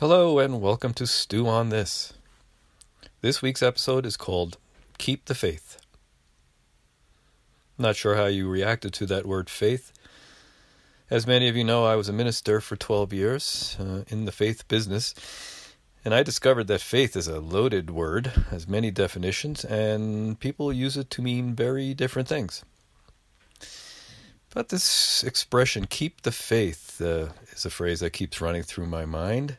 Hello, and welcome to Stew on This. This week's episode is called Keep the Faith. Not sure how you reacted to that word faith. As many of you know, I was a minister for 12 years uh, in the faith business, and I discovered that faith is a loaded word, has many definitions, and people use it to mean very different things. But this expression, keep the faith, uh, is a phrase that keeps running through my mind.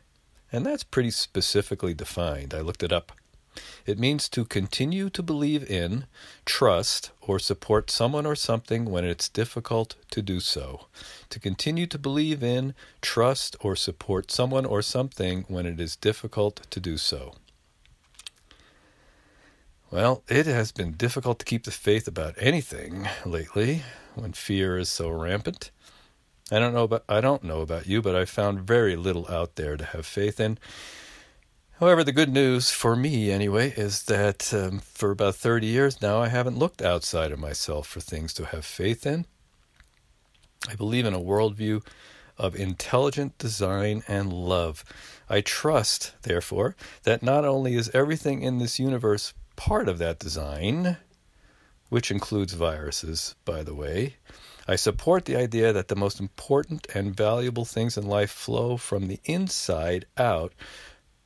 And that's pretty specifically defined. I looked it up. It means to continue to believe in, trust, or support someone or something when it's difficult to do so. To continue to believe in, trust, or support someone or something when it is difficult to do so. Well, it has been difficult to keep the faith about anything lately when fear is so rampant. I don't know about I don't know about you, but I found very little out there to have faith in. However, the good news for me, anyway, is that um, for about 30 years now, I haven't looked outside of myself for things to have faith in. I believe in a worldview of intelligent design and love. I trust, therefore, that not only is everything in this universe part of that design, which includes viruses, by the way, I support the idea that the most important and valuable things in life flow from the inside out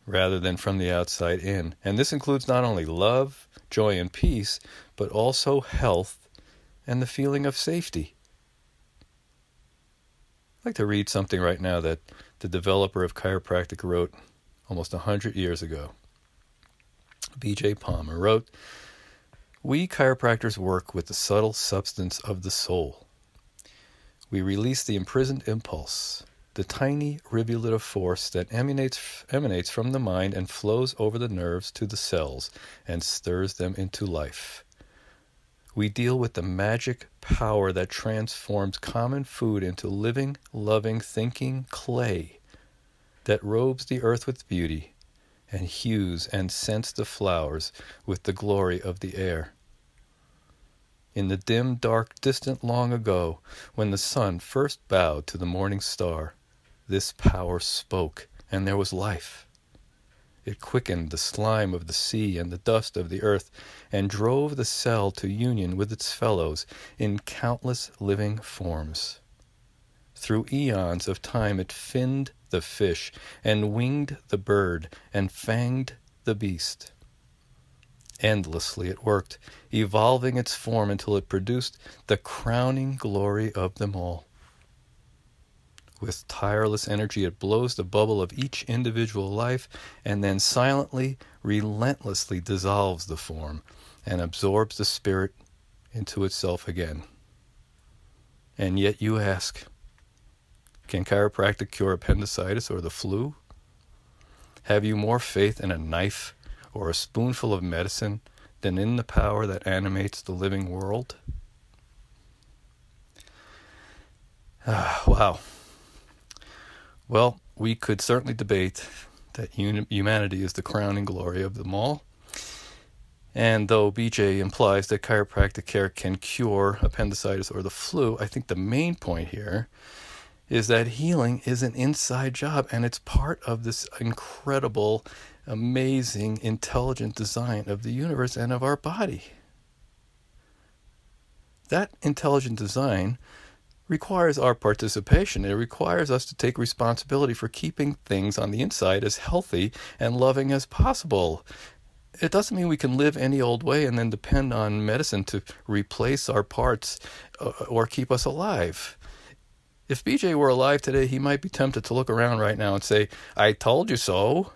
rather than from the outside in. And this includes not only love, joy, and peace, but also health and the feeling of safety. I'd like to read something right now that the developer of chiropractic wrote almost a hundred years ago. B.J. Palmer wrote, We chiropractors work with the subtle substance of the soul. We release the imprisoned impulse, the tiny rivulet of force that emanates, emanates from the mind and flows over the nerves to the cells and stirs them into life. We deal with the magic power that transforms common food into living, loving, thinking clay that robes the earth with beauty and hues and scents the flowers with the glory of the air in the dim, dark, distant long ago, when the sun first bowed to the morning star, this power spoke, and there was life. It quickened the slime of the sea and the dust of the earth, and drove the cell to union with its fellows in countless living forms. Through eons of time it finned the fish, and winged the bird, and fanged the beast. Endlessly it worked, evolving its form until it produced the crowning glory of them all. With tireless energy, it blows the bubble of each individual life and then silently, relentlessly dissolves the form and absorbs the spirit into itself again. And yet you ask, can chiropractic cure appendicitis or the flu? Have you more faith in a knife or a spoonful of medicine than in the power that animates the living world? Ah, wow. Well, we could certainly debate that humanity is the crowning glory of them all. And though BJ implies that chiropractic care can cure appendicitis or the flu, I think the main point here is that healing is an inside job and it's part of this incredible amazing, intelligent design of the universe and of our body. That intelligent design requires our participation. It requires us to take responsibility for keeping things on the inside as healthy and loving as possible. It doesn't mean we can live any old way and then depend on medicine to replace our parts uh, or keep us alive. If BJ were alive today, he might be tempted to look around right now and say, I told you so.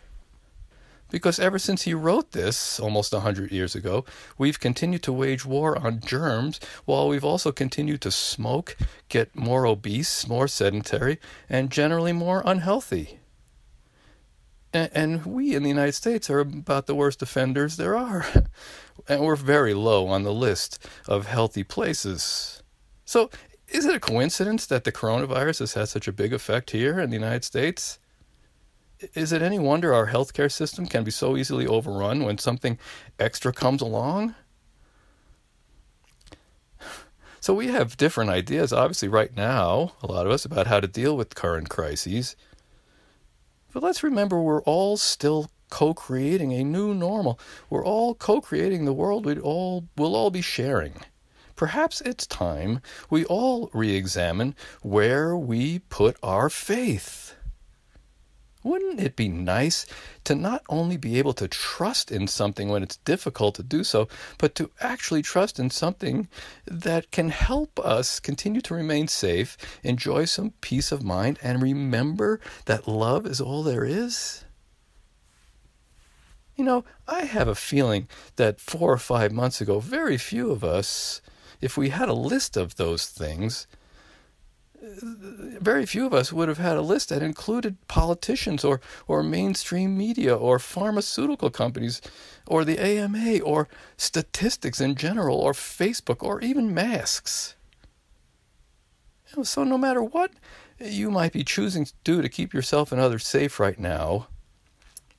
Because ever since he wrote this, almost a hundred years ago, we've continued to wage war on germs while we've also continued to smoke, get more obese, more sedentary, and generally more unhealthy. And, and we in the United States are about the worst offenders there are. and we're very low on the list of healthy places. So, is it a coincidence that the coronavirus has had such a big effect here in the United States? Is it any wonder our healthcare system can be so easily overrun when something extra comes along? So we have different ideas, obviously, right now, a lot of us, about how to deal with current crises. But let's remember we're all still co creating a new normal. We're all co creating the world we all will all be sharing. Perhaps it's time we all re examine where we put our faith. Wouldn't it be nice to not only be able to trust in something when it's difficult to do so, but to actually trust in something that can help us continue to remain safe, enjoy some peace of mind, and remember that love is all there is? You know, I have a feeling that four or five months ago, very few of us, if we had a list of those things, very few of us would have had a list that included politicians or, or mainstream media or pharmaceutical companies or the AMA or statistics in general or Facebook or even masks. So, no matter what you might be choosing to do to keep yourself and others safe right now,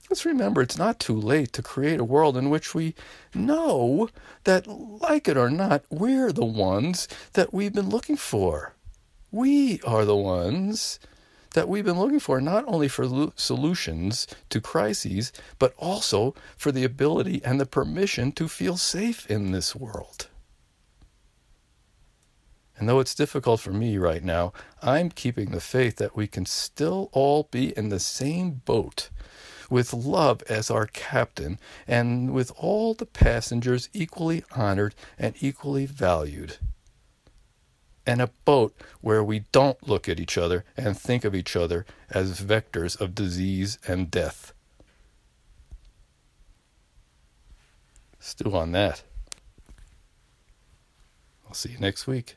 let's remember it's not too late to create a world in which we know that, like it or not, we're the ones that we've been looking for. We are the ones that we've been looking for, not only for solutions to crises, but also for the ability and the permission to feel safe in this world. And though it's difficult for me right now, I'm keeping the faith that we can still all be in the same boat, with love as our captain, and with all the passengers equally honored and equally valued and a boat where we don't look at each other and think of each other as vectors of disease and death. Stew on that. I'll see you next week.